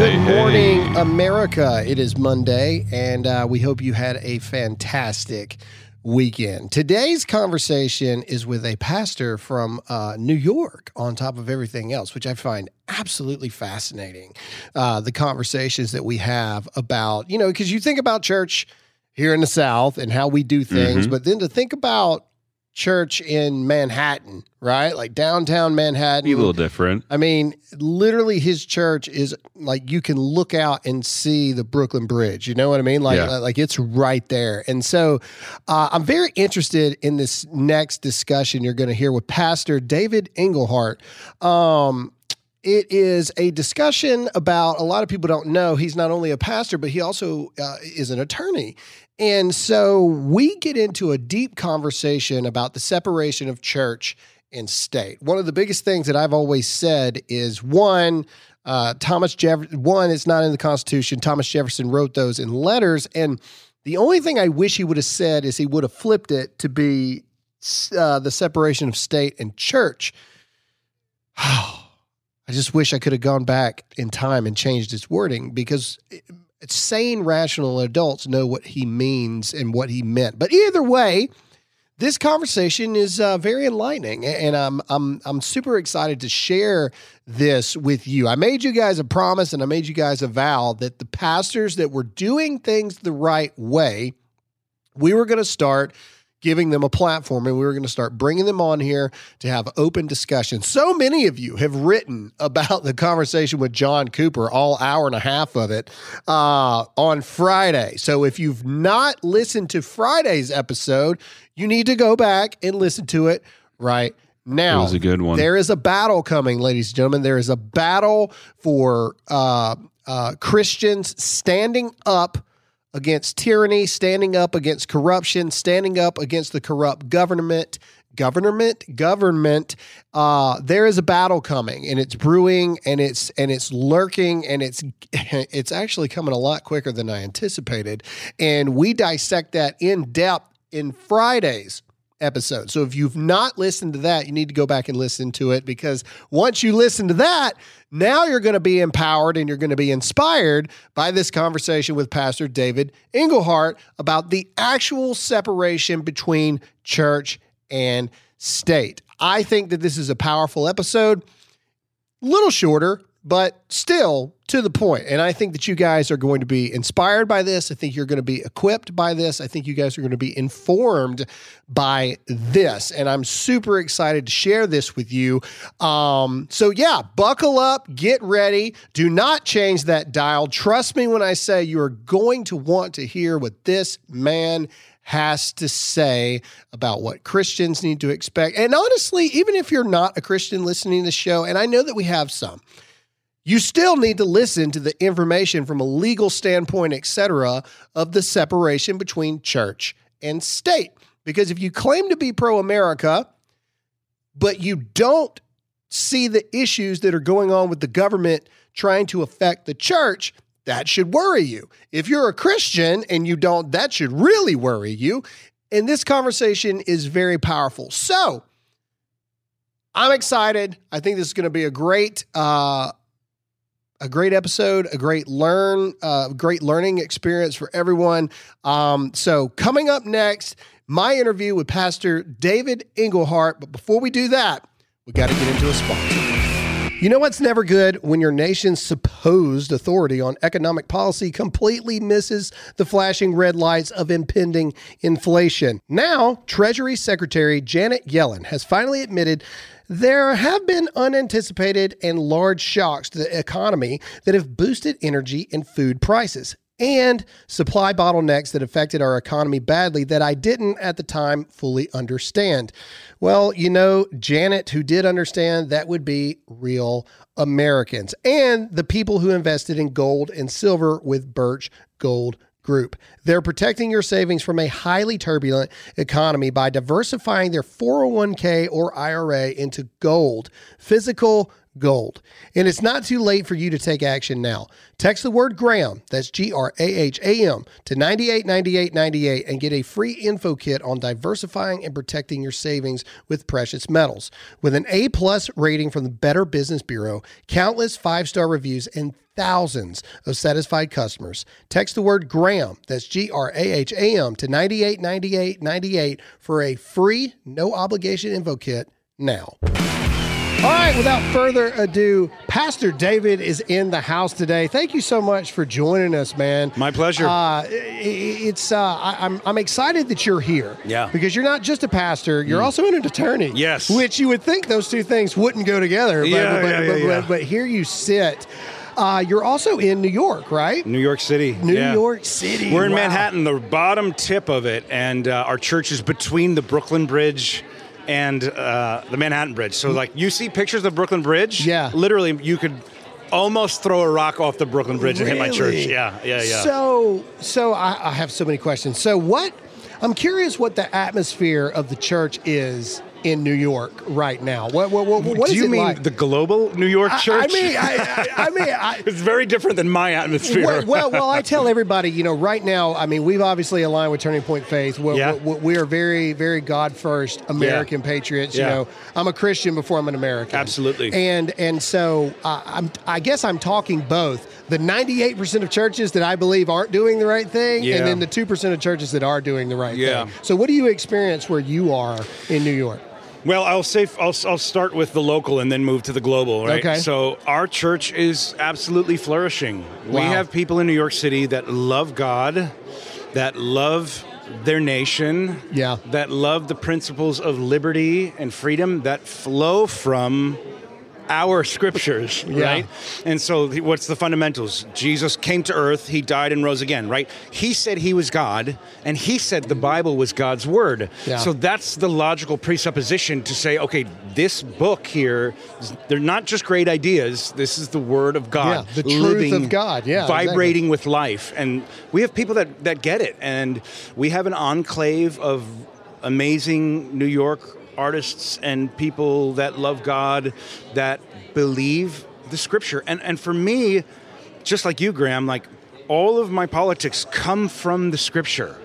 Good Hey, morning, hey. America. It is Monday, and uh, we hope you had a fantastic weekend. Today's conversation is with a pastor from uh, New York, on top of everything else, which I find absolutely fascinating. Uh, the conversations that we have about, you know, because you think about church here in the South and how we do things, Mhm. but then to think about church in Manhattan, right? Like downtown Manhattan. Be a little different. I mean, literally, his church is like you can look out and see the Brooklyn Bridge. You know what I mean? Like, Yeah. like it's right there. And so, uh, I'm very interested in this next discussion you're going to hear with Pastor David Englehart. Um, it is a discussion about a lot of people don't know he's not only a pastor, but he also uh, is an attorney. And so we get into a deep conversation about the separation of church and state. One of the biggest things that I've always said is one, uh, Thomas Jefferson, one, it's not in the Constitution. Thomas Jefferson wrote those in letters. And the only thing I wish he would have said is he would have flipped it to be uh, the separation of state and church. I just wish I could have gone back in time and changed his wording because it- sane, rational adults know what he means and what he meant. But either way, this conversation is uh, very enlightening, and I'm I'm I'm super excited to share this with you. I made you guys a promise, and I made you guys a vow that the pastors that were doing things the right way, we were going to start giving them a platform and we were going to start bringing them on here to have open discussion. So many of you have written about the conversation with John Cooper, all hour and a half of it, uh, on Friday. So if you've not listened to Friday's episode, you need to go back and listen to it right now. It was a good one. There is a battle coming, ladies and gentlemen. There is a battle for uh, uh, Christians standing up against tyranny, standing up against corruption, standing up against the corrupt government. Government, government. Uh, there is a battle coming, and it's brewing, and it's and it's lurking, and it's it's actually coming a lot quicker than I anticipated. And we dissect that in depth in Fridays episode. So if you've not listened to that, you need to go back and listen to it because once you listen to that, now you're going to be empowered and you're going to be inspired by this conversation with Pastor David Englehart about the actual separation between church and state. I think that this is a powerful episode, little shorter, but still to the point. And I think that you guys are going to be inspired by this. I think you're going to be equipped by this. I think you guys are going to be informed by this. And I'm super excited to share this with you. Um, so, yeah, buckle up, get ready. Do not change that dial. Trust me when I say you are going to want to hear what this man has to say about what Christians need to expect. And honestly, even if you're not a Christian listening to the show, and I know that we have some, you still need to listen to the information from a legal standpoint, etc., of the separation between church and state. Because if you claim to be pro America, but you don't see the issues that are going on with the government trying to affect the church, that should worry you. If you're a Christian and you don't, that should really worry you. And this conversation is very powerful. So I'm excited. I think this is going to be a great, uh, a great episode, a great learn, uh, great learning experience for everyone. Um, so coming up next, my interview with Pastor David Englehart. But before we do that, we got to get into a sponsor. You know what's never good when your nation's supposed authority on economic policy completely misses the flashing red lights of impending inflation. Now, Treasury Secretary Janet Yellen has finally admitted there have been unanticipated and large shocks to the economy that have boosted energy and food prices and supply bottlenecks that affected our economy badly that I didn't at the time fully understand. Well, you know, Janet, who did understand, that would be real Americans and the people who invested in gold and silver with Birch Gold Group. They're protecting your savings from a highly turbulent economy by diversifying their 401k or IRA into gold, physical gold. And it's not too late for you to take action now. Text the word Graham, that's G R A H A M, to 989898 and get a free info kit on diversifying and protecting your savings with precious metals. With an A plus rating from the Better Business Bureau, countless five star reviews, and thousands of satisfied customers. Text the word Graham, that's G R A H A M, to 989898 for a free, no obligation info kit now. All right, without further ado, Pastor David is in the house today. Thank you so much for joining us, man. My pleasure. Uh, it's uh, I, I'm I'm excited that you're here. Yeah. Mm. because you're not just a pastor; you're also an attorney. Yes. which you would think those two things wouldn't go together. But, Yeah, but, yeah, but, yeah, yeah. But, but here you sit. Uh, you're also in New York, right? New York City. New yeah. York City. We're in Wow. Manhattan, the bottom tip of it, and uh, our church is between the Brooklyn Bridge and uh, the Manhattan Bridge. So, like, you see pictures of Brooklyn Bridge. Yeah. Literally, you could almost throw a rock off the Brooklyn Bridge and hit my church. Yeah, yeah, yeah. So, so I, I have so many questions. So, what? I'm curious what the atmosphere of the church is in New York right now. What? What? What, what Do you mean like? the global New York church? I, mean, I, I, I mean, I, it's very different than my atmosphere. well, well, well, I tell everybody, you know, right now, I mean, we've obviously aligned with Turning Point Faith. we Yeah. we, we are very, very God first American patriots. You know, I'm a Christian before I'm an American. Absolutely. And and so uh, I'm, I guess I'm talking both. The 98% of churches that I believe aren't doing the right thing, Yeah. and then the 2% of churches that are doing the right Yeah. thing. So, what do you experience where you are in New York? Well, I'll say I'll, I'll start with the local and then move to the global, right? Okay. So our church is absolutely flourishing. We have people in New York City that love God, that love their nation, Yeah. that love the principles of liberty and freedom that flow from our scriptures, Yeah. right? And so, what's the fundamentals? Jesus came to earth, he died and rose again, right? He said he was God, and he said the Bible was God's word. Yeah. So, that's the logical presupposition to say, okay, this book here, they're not just great ideas. This is the word of God, Yeah, the truth living, of God. Yeah, exactly. vibrating with life, and we have people that that get it, and we have an enclave of amazing New York artists and people that love God, that believe the Scripture, and and for me, just like you, Graham, like all of my politics come from the Scripture.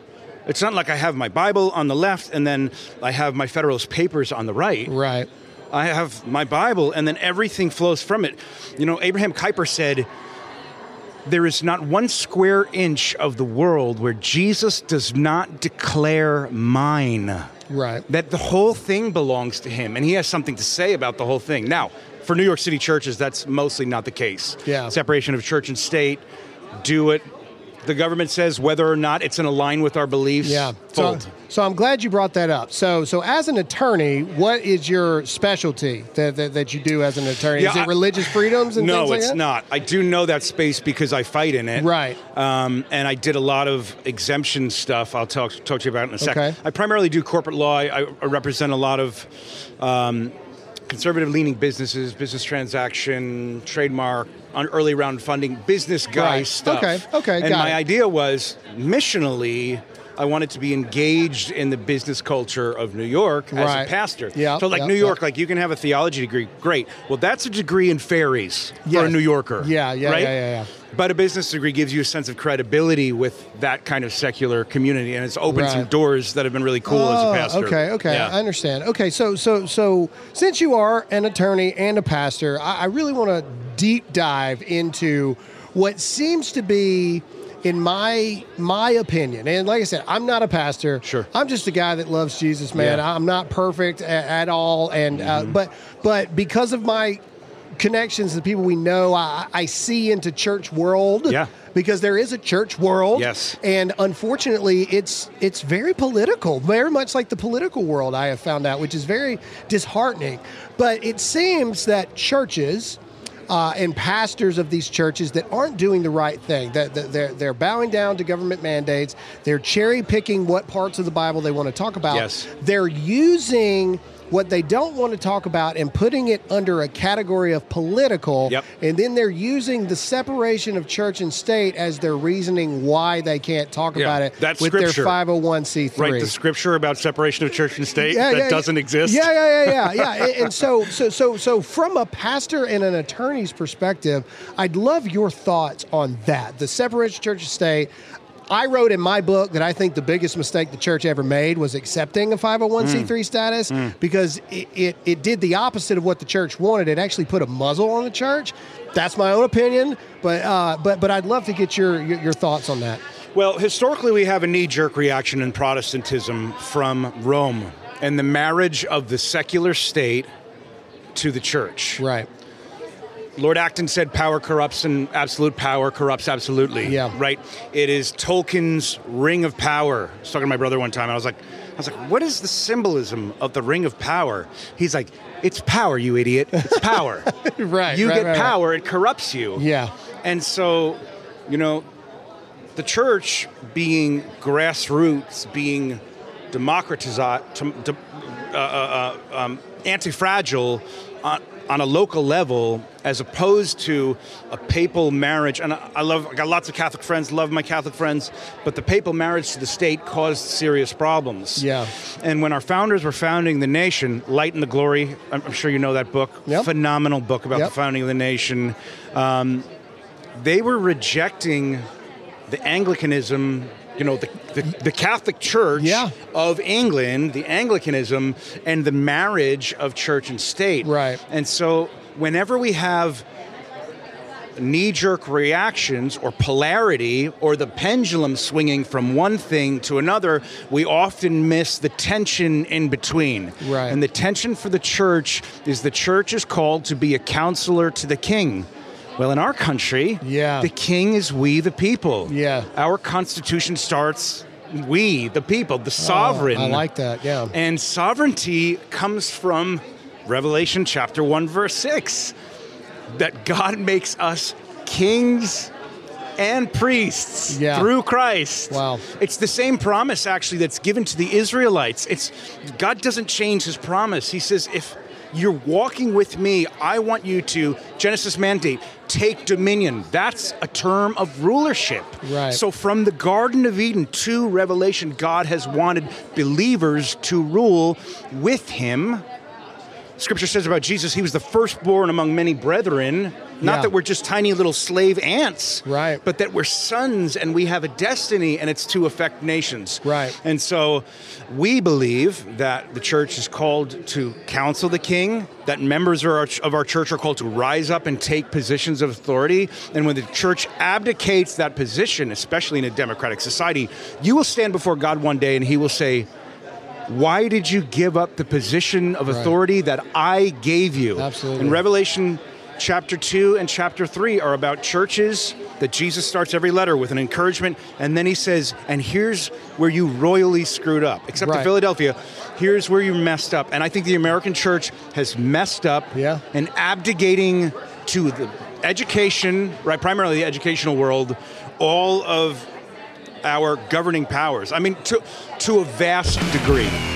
It's not like I have my Bible on the left and then I have my Federalist Papers on the right. Right. I have my Bible, and then everything flows from it. You know, Abraham Kuyper said, There is not one square inch of the world where Jesus does not declare mine. Right. That the whole thing belongs to him, and he has something to say about the whole thing. Now, for New York City churches, that's mostly not the case. Yeah. Separation of church and state, do it. The government says whether or not it's in line with our beliefs. Yeah. So, Fold. so I'm glad you brought that up. So, so as an attorney, what is your specialty that, that, that you do as an attorney? Yeah, is it I- religious freedoms and no, things like it's that? not. I do know that space because I fight in it. Right. Um, and I did a lot of exemption stuff. I'll talk talk to you about it in a second. Okay. I primarily do corporate law. I, I represent a lot of um, conservative leaning businesses, business transaction, trademark, on early round funding, business guy Right. stuff. Okay, okay, And my it. idea was missionally. I wanted to be engaged in the business culture of New York as Right. a pastor. Yeah, So, like yeah, New York, yeah. like you can have a theology degree, great. Well, that's a degree in fairies for Yes. a New Yorker. Yeah, yeah, right? yeah, yeah, yeah. But a business degree gives you a sense of credibility with that kind of secular community, and it's opened some doors that have been really cool as Oh, a pastor. Okay, okay, Yeah. I understand. Okay, so so so since you are an attorney and a pastor, I, I really want to deep dive into what seems to be, in my my opinion, and like I said, I'm not a pastor. Sure. I'm just a guy that loves Jesus, man. Yeah. Mm-hmm. I'm not perfect a- at, all, and uh, but but because of my connections, the people we know, I, I see into church world. Yeah. Because there is a church world. Yes. And unfortunately, it's it's very political, very much like the political world. I have found out, which is very disheartening. But it seems that churches. Uh, and pastors of these churches that aren't doing the right thing, that, they're they're bowing down to government mandates, they're cherry picking what parts of the Bible they want to talk about. Yes. They're using what they don't want to talk about and putting it under a category of political. Yep. And then they're using the separation of church and state as their reasoning why they can't talk Yeah, about it that's with scripture. their 501c3. Right, the scripture about separation of church and state Yeah, that yeah, doesn't exist. Yeah, yeah, yeah, yeah, yeah. And- and so, so, so, so, from a pastor and an attorney's perspective, I'd love your thoughts on that. The separation of church and state. I wrote in my book that I think the biggest mistake the church ever made was accepting a 501c3 Mm. status because it, it, it did the opposite of what the church wanted. It actually put a muzzle on the church. That's my own opinion, but uh, but but I'd love to get your your, your thoughts on that. Well, historically, we have a knee jerk reaction in Protestantism from Rome and the marriage of the secular state to the church. Right. Lord Acton said power corrupts and absolute power corrupts absolutely. Yeah. Right? It is Tolkien's ring of power. I was talking to my brother one time, and I was like, I was like, what is the symbolism of the ring of power? He's like, it's power, you idiot. It's power. Right. you right, get right, right. power, it corrupts you. Yeah. And so, you know, the church being grassroots, being democratized, uh, uh, uh, um, anti-fragile on, on a local level, as opposed to a papal marriage. And I, I love, I got lots of Catholic friends, love my Catholic friends, but the papal marriage to the state caused serious problems. Yeah. And when our founders were founding the nation, Light and the Glory, I'm, I'm sure you know that book, Yep. phenomenal book about Yep. the founding of the nation. Um, they were rejecting the Anglicanism, you know, the, the, the Catholic Church Yeah. of England, the Anglicanism, and the marriage of church and state. Right. And so whenever we have knee jerk reactions or polarity or the pendulum swinging from one thing to another, we often miss the tension in between. Right. And the tension for the church is the church is called to be a counselor to the king. Well, in our country, Yeah. the king is we the people. Yeah. Our constitution starts we the people, the sovereign. Oh, I like that. Yeah. And sovereignty comes from Revelation chapter 1, verse 6 that God makes us kings and priests Yeah. through Christ. Wow. It's the same promise actually that's given to the Israelites. It's God doesn't change his promise. He says if you're walking with me, I want you to Genesis mandate take dominion. That's a term of rulership. Right. So from the Garden of Eden to Revelation, God has wanted believers to rule with him. Scripture says about Jesus, he was the firstborn among many brethren. Not Yeah. that we're just tiny little slave ants, Right. But that we're sons and we have a destiny, and it's to affect nations, Right. And so, we believe that the church is called to counsel the king. That members of our, of our church are called to rise up and take positions of authority. And when the church abdicates that position, especially in a democratic society, you will stand before God one day, and He will say, why did you give up the position of authority that I gave you? Absolutely. And Revelation chapter 2 and chapter 3 are about churches that Jesus starts every letter with an encouragement and then he says, "And here's where you royally screwed up." Except Right. to Philadelphia, here's where you messed up. And I think the American church has messed up Yeah. and abdicating to the education, right, primarily the educational world, all of our governing powers. I mean, to to a vast degree.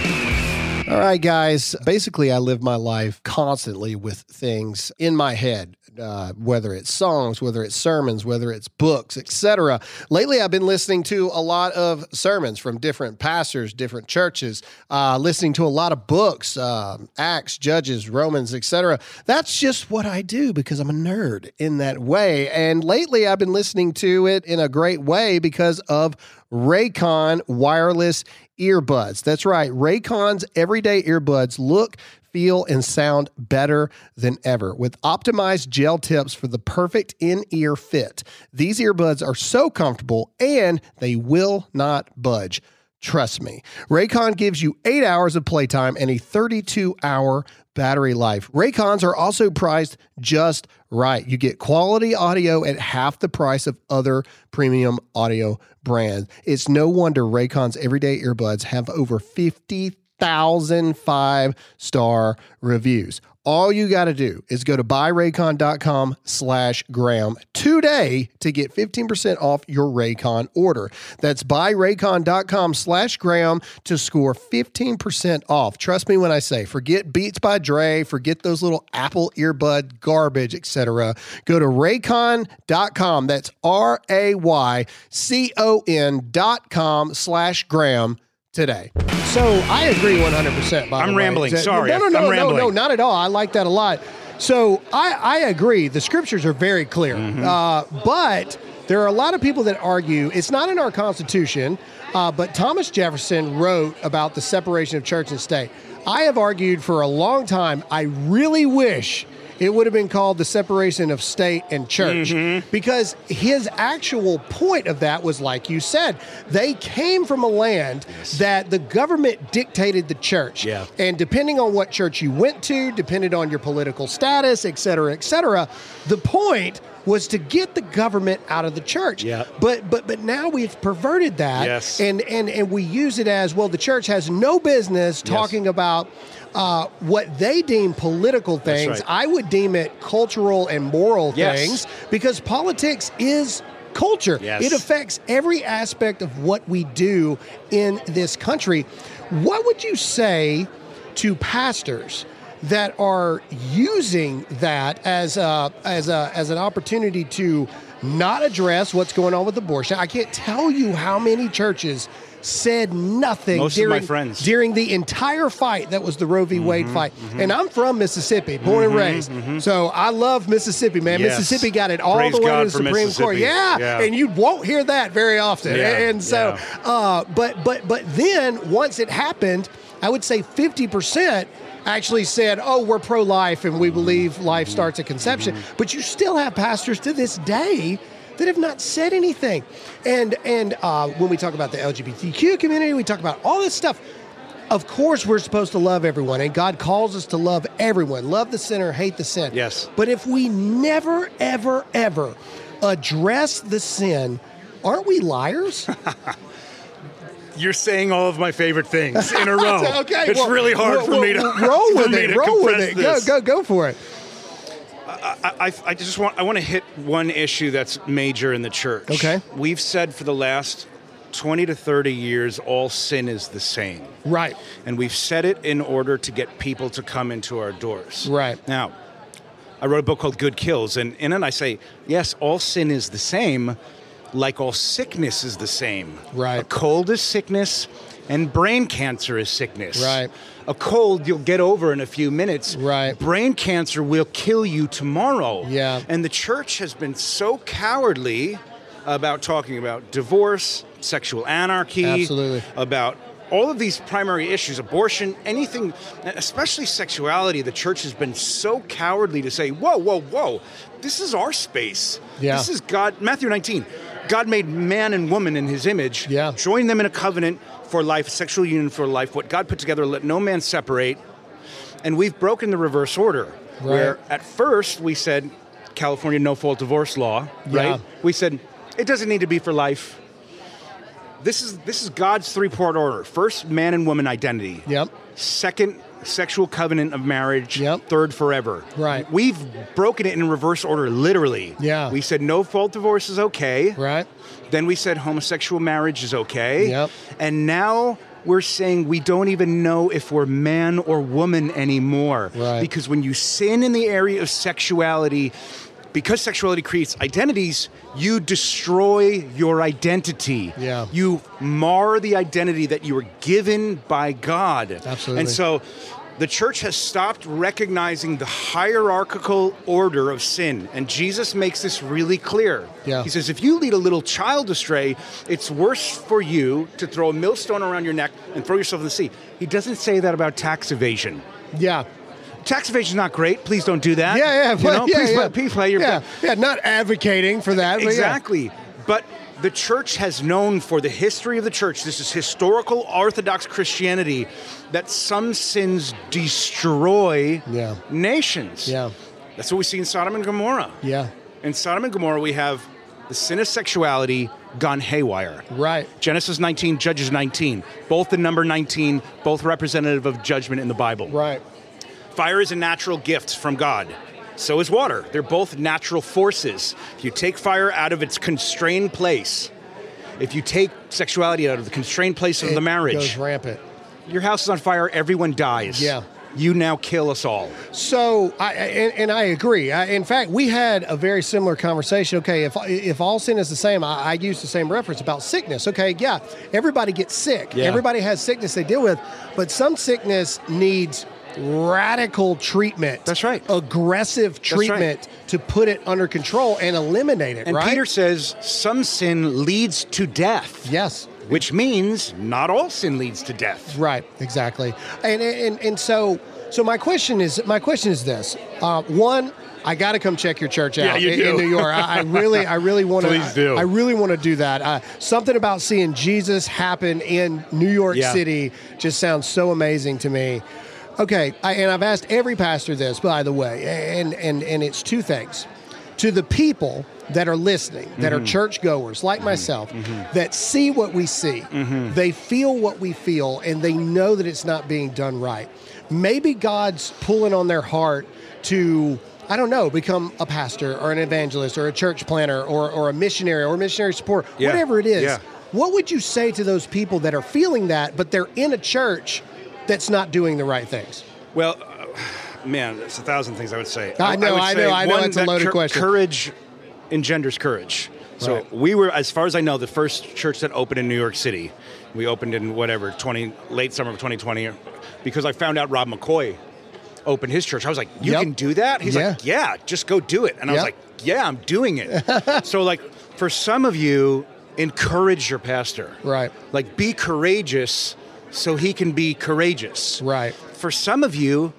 All right, guys. Basically, I live my life constantly with things in my head, uh, whether it's songs, whether it's sermons, whether it's books, etc. Lately, I've been listening to a lot of sermons from different pastors, different churches, uh, listening to a lot of books, um Acts, Judges, Romans, etc. That's just what I do because I'm a nerd in that way. And lately, I've been listening to it in a great way because of Raycon wireless earbuds. That's right. Raycon's everyday earbuds look, feel, and sound better than ever with optimized gel tips for the perfect in ear fit. These earbuds are so comfortable and they will not budge. Trust me. Raycon gives you eight hours of playtime and a 32 hour battery life. Raycons are also priced just right. You get quality audio at half the price of other premium audio brands. It's no wonder Raycon's everyday earbuds have over 50 thousand five star reviews. All you got to do is go to buyraycon.com slash Graham today to get 15% off your Raycon order. That's buyraycon.com slash Graham to score 15% off. Trust me when I say forget Beats by Dre, forget those little Apple earbud garbage, etc. Go to raycon.com. That's R A Y C O N dot com slash Graham today. So I agree 100%. By I'm way. rambling. That- Sorry, No, no, I'm no, no, rambling. no, not at all. I like that a lot. So I, I agree. The scriptures are very clear. Mm-hmm. Uh, but there are a lot of people that argue it's not in our Constitution, uh, but Thomas Jefferson wrote about the separation of church and state. I have argued for a long time. I really wish it would have been called the separation of state and church Mm-hmm. because his actual point of that was like you said they came from a land that the government dictated the church Yeah. and depending on what church you went to depended on your political status et cetera et cetera the point was to get the government out of the church Yeah. but but but now we've perverted that Yes. and and and we use it as well the church has no business talking about uh, what they deem political things right. I would deem it cultural and moral Yes. things because politics is culture. Yes. It affects every aspect of what we do in this country. What would you say to pastors that are using that as a, as a, as an opportunity to not address what's going on with abortion? I can't tell you how many churches said nothing Most during, friends. during the entire fight that was the Roe v. Wade Mm-hmm, fight. And I'm from Mississippi, born and raised. So I love Mississippi, man. Yes. Mississippi got it all Praise the way God to the Supreme Court. Yeah. Yeah. And you won't hear that very often. Yeah, And so yeah. uh, but but but then once it happened, I would say 50% actually said, "Oh, we're pro-life and we believe life starts at conception." But you still have pastors to this day that have not said anything. And and uh, when we talk about the LGBTQ community, we talk about all this stuff. Of course, we're supposed to love everyone, and God calls us to love everyone. Love the sinner, hate the sin. Yes. But if we never, ever, ever address the sin, aren't we liars? You're saying all of my favorite things in a row. okay, it's well, really hard well, for me to roll with it. Roll with it. this. Go, go, go for it. I, I, I just want I want to hit one issue that's major in the church. Okay. We've said for the last 20 to 30 years all sin is the same. Right. And we've said it in order to get people to come into our doors. Right. Now, I wrote a book called Good Kills, and in it I say, yes, all sin is the same, like all sickness is the same. Right. A cold is sickness, and brain cancer is sickness. Right. A cold you'll get over in a few minutes. Right. Brain cancer will kill you tomorrow. Yeah. And the church has been so cowardly about talking about divorce, sexual anarchy, Absolutely. about all of these primary issues abortion, anything, especially sexuality. The church has been so cowardly to say, whoa, whoa, whoa, this is our space. Yeah. This is God. Matthew 19. God made man and woman in his image, Yeah. joined them in a covenant for life, sexual union for life. What God put together, let no man separate. And we've broken the reverse order, where at first we said California no fault divorce law, Yeah. right? We said it doesn't need to be for life. This is this is God's three part order. First, man and woman identity. Yep. Second, sexual covenant of marriage. Yep. Third, forever. Right. We've broken it in reverse order, literally. Yeah. We said no fault divorce is okay. Right. Then we said homosexual marriage is okay. Yep. And now we're saying we don't even know if we're man or woman anymore. Right. Because when you sin in the area of sexuality, because sexuality creates identities, you destroy your identity. Yeah. You mar the identity that you were given by God. Absolutely. And so the church has stopped recognizing the hierarchical order of sin. And Jesus makes this really clear. Yeah. He says, if you lead a little child astray, it's worse for you to throw a millstone around your neck and throw yourself in the sea. He doesn't say that about tax evasion. Yeah. Tax evasion is not great. Please don't do that. Yeah, yeah, You know, yeah, please, yeah. Play, please play your yeah, yeah, not advocating for that. but yeah. Exactly. But the church has known for the history of the church, this is historical Orthodox Christianity, that some sins destroy Yeah. nations. Yeah. That's what we see in Sodom and Gomorrah. Yeah. In Sodom and Gomorrah, we have the sin of sexuality gone haywire. Right. Genesis 19, Judges 19, both the number 19, both representative of judgment in the Bible. Right. Fire is a natural gift from God. So is water. They're both natural forces. If you take fire out of its constrained place, if you take sexuality out of the constrained place of It the marriage, goes rampant. your house is on fire, everyone dies. Yeah. You now kill us all. So, I, and, and I agree. I, in fact, we had a very similar conversation. Okay, if if all sin is the same, I, I use the same reference about sickness. Okay, yeah, everybody gets sick. Yeah. Everybody has sickness they deal with, but some sickness needs radical treatment. That's right. Aggressive right. treatment to put it under control and eliminate it. And right? Peter says some sin leads to death, yes. which means not all sin leads to death. Right, exactly. And and and so so my question is my question is this. Uh, one, I got to come check your church out Yeah, you in, in New York. I, I really, I really want to. Please do. I, really want to do that. Uh, something about seeing Jesus happen in New York Yeah. City just sounds so amazing to me. Okay, I, and I've asked every pastor this, by the way, and and and it's two things. To the people that are listening, that Mm-hmm. are churchgoers like myself, that see what we see, Mm-hmm. they feel what we feel, and they know that it's not being done right. Maybe God's pulling on their heart to, I don't know, become a pastor or an evangelist or a church planter or, or a missionary or missionary support, Yeah. whatever it is. Yeah. What would you say to those people that are feeling that, but they're in a church that's not doing the right things? Well, uh, man, there's a thousand things I would say. I know, would I know, I know it's a loaded question. Courage engenders courage. So Right. we were, as far as I know, the first church that opened in New York City. We opened in whatever 20 late summer of 2020, because I found out Rob McCoy opened his church. I was like, "You Yep. can do that?" He's Yeah. like, "Yeah, just go do it." And I was like, "Yeah, I'm doing it." so like, for some of you, encourage your pastor. Right. Like, be courageous so he can be courageous. Right. For some of you,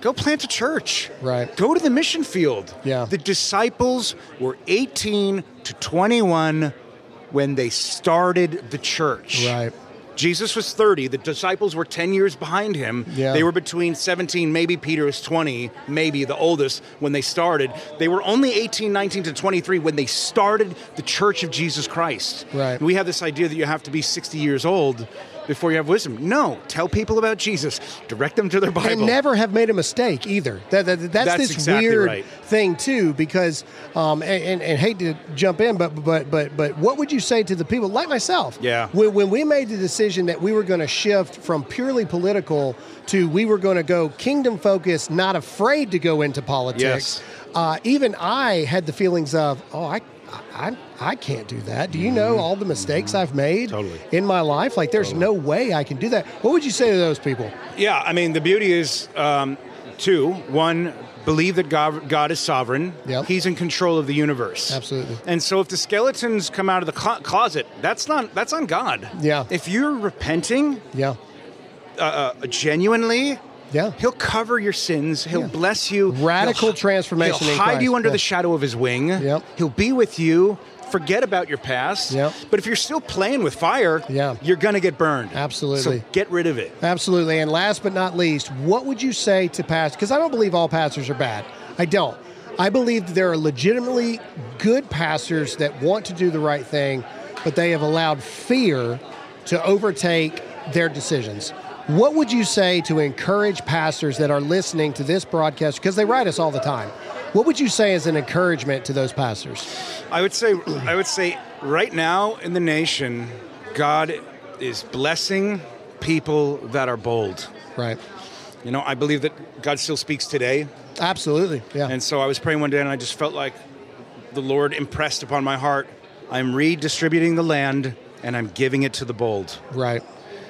go plant a church. Right. Go to the mission field. Yeah. The disciples were 18 to 21 when they started the church. Right. Jesus was 30. The disciples were 10 years behind him. Yeah. They were between 17, maybe Peter was 20, maybe the oldest when they started. They were only 18, 19 to 23 when they started the Church of Jesus Christ. Right. We have this idea that you have to be 60 years old before you have wisdom. No, tell people about Jesus. Direct them to their Bible. and never have made a mistake either. That, that- that's, That's this exactly weird right. thing too, because um, and, and, and hate to jump in, but but but but what would you say to the people like myself? Yeah. When, when we made the decision that we were going to shift from purely political to we were going to go kingdom focused, not afraid to go into politics. Yes. Uh, even I had the feelings of, oh, I. I, I can't do that. Do you know all the mistakes I've made Mm-hmm. Totally. in my life? Like, there's no way I can do that. What would you say to those people? Yeah, I mean, the beauty is um, two. One, believe that God, God is sovereign. Yep. He's in control of the universe. Absolutely. And so, if the skeletons come out of the clo- closet, that's not that's on God. Yeah. If you're repenting Yeah. uh, genuinely, Yeah. He'll cover your sins. He'll Yeah. bless you. Radical He'll- transformation He'll hide Christ. you under Yeah. the shadow of His wing. Yep. He'll be with you. Forget about your past. Yep. But if you're still playing with fire, Yeah. you're gonna get burned. Absolutely. So get rid of it. Absolutely. And last but not least, what would you say to pastors? Because I don't believe all pastors are bad. I don't. I believe that there are legitimately good pastors that want to do the right thing, but they have allowed fear to overtake their decisions. What would you say to encourage pastors that are listening to this broadcast? Because they write us all the time. What would you say as an encouragement to those pastors? I would say I would say right now in the nation, God is blessing people that are bold. Right. You know, I believe that God still speaks today. Absolutely. Yeah. And so I was praying one day and I just felt like the Lord impressed upon my heart, I'm redistributing the land and I'm giving it to the bold. right.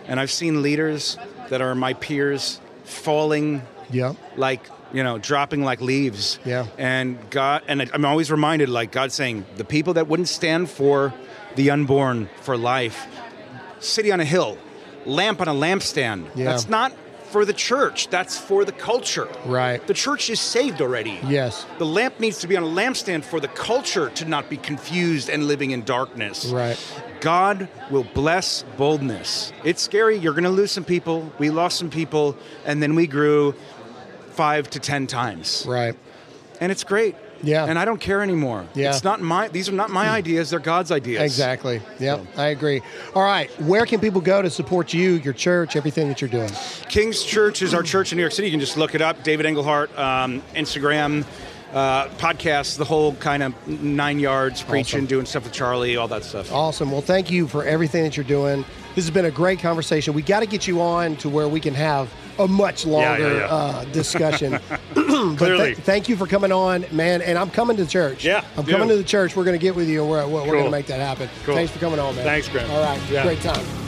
And I've seen leaders that are my peers falling Yeah. like you know dropping like leaves Yeah. and god and i'm always reminded like god saying the people that wouldn't stand for the unborn for life city on a hill lamp on a lampstand Yeah. that's not for the church that's for the culture Right. the church is saved already Yes. the lamp needs to be on a lampstand for the culture to not be confused and living in darkness Right. God will bless boldness. It's scary. You're going to lose some people. We lost some people, and then we grew five to ten times. Right. And it's great. Yeah. And I don't care anymore. Yeah. It's not my. These are not my ideas. They're God's ideas. Exactly. Yep, I agree. All right, where can people go to support you, your church, everything that you're doing? King's Church is our church in New York City. You can just look it up. David Englehart, um, Instagram, uh, podcasts, the whole kind of nine yards, preaching, Awesome. doing stuff with Charlie, all that stuff. Awesome. Well, thank you for everything that you're doing. This has been a great conversation. We got to get you on to where we can have a much longer yeah, yeah. Uh, discussion. but Clearly. th- thank you for coming on, man. And I'm coming to church. Yeah, I'm coming to the church. We're going to get with you. We're, we're, we're going to make that happen. Cool. Thanks for coming on, man. Thanks, Graham. All right. Yeah. Great time.